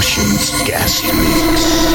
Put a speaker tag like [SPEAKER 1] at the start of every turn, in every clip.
[SPEAKER 1] Emotions Guest Mix.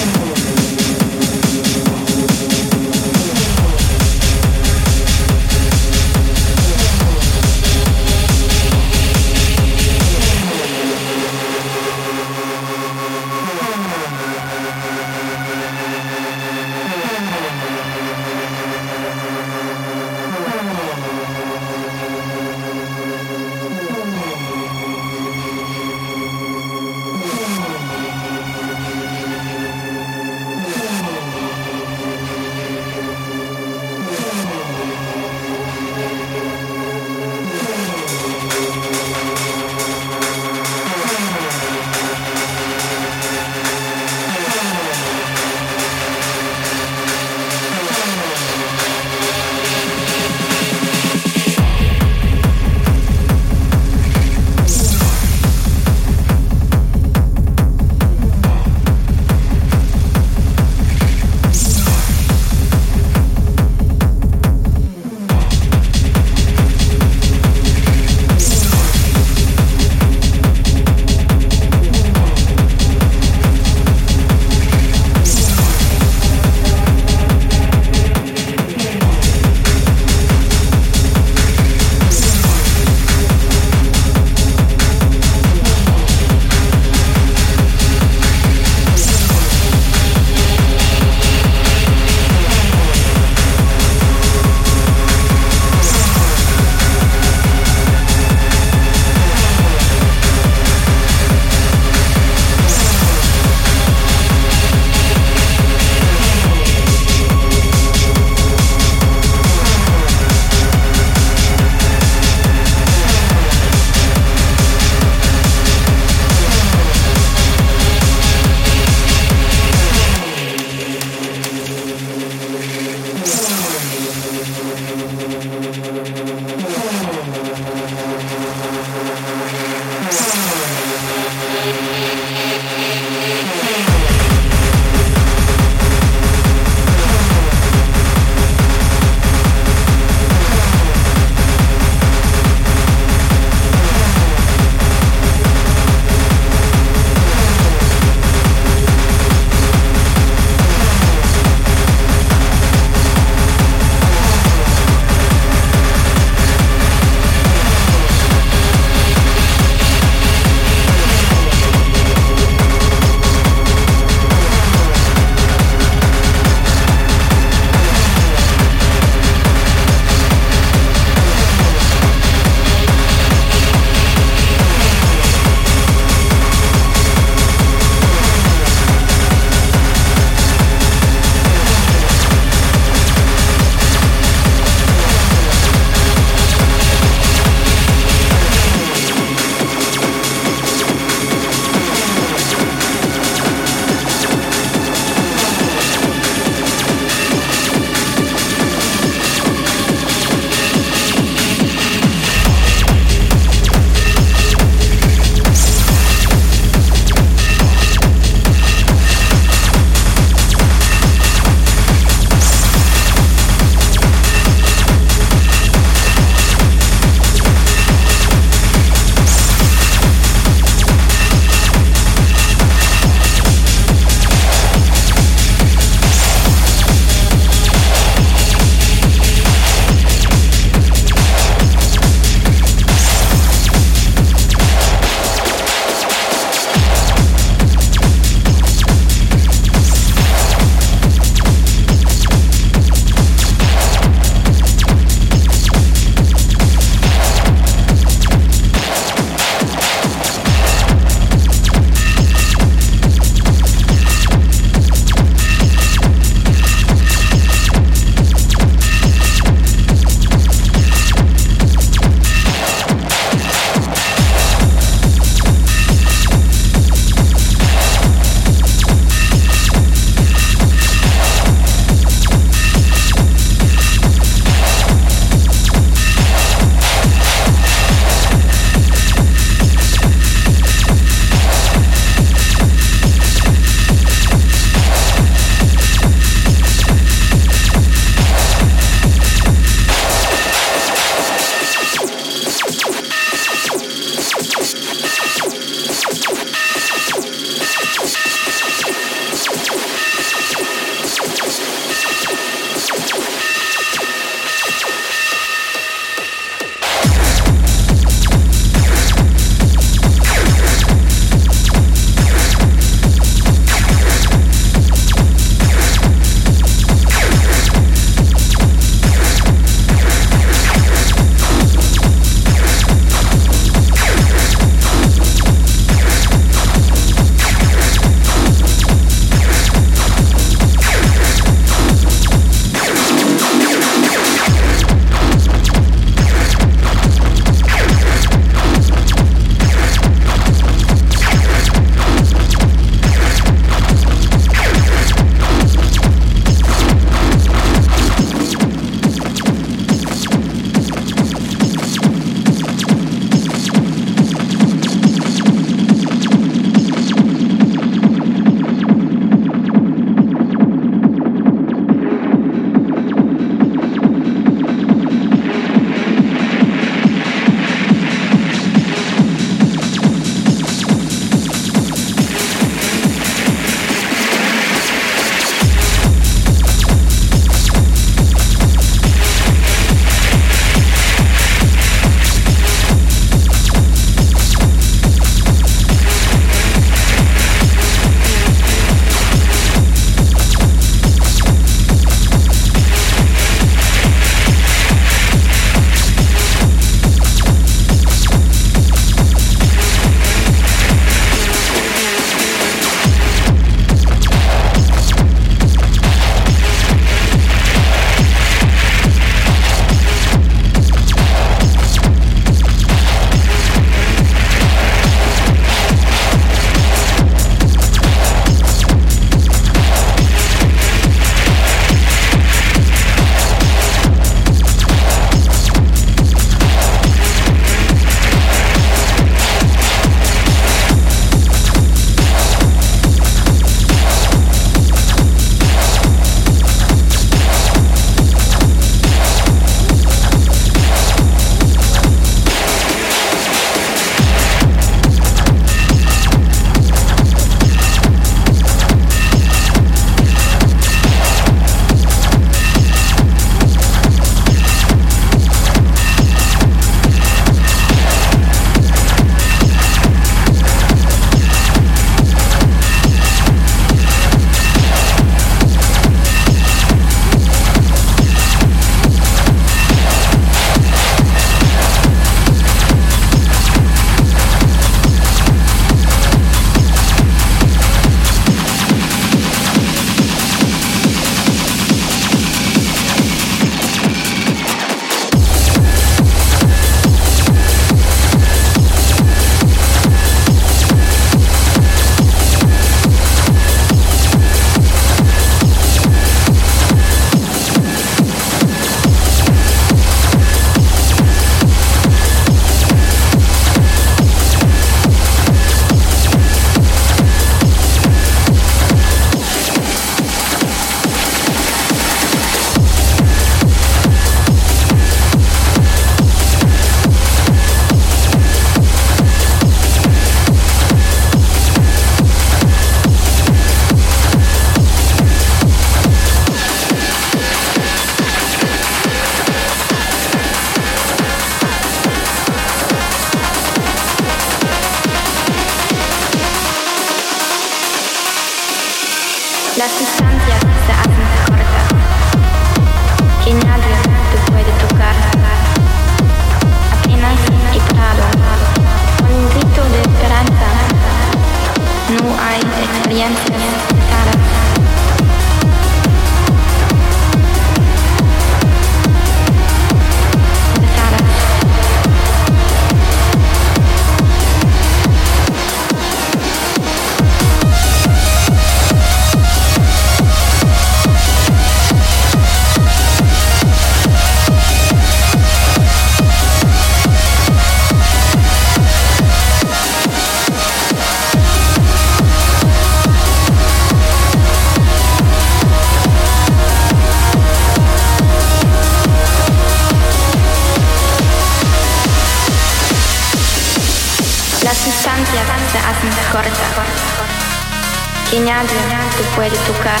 [SPEAKER 2] que nadie te puede tocar.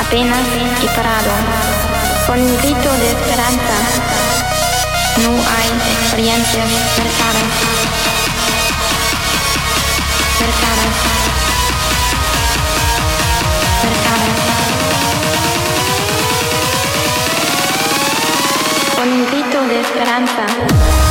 [SPEAKER 2] Apenas y parado, con un grito de esperanza, no hay experiencias mercados. Mercados. Mercados. Con un grito de esperanza.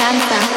[SPEAKER 2] esperanza.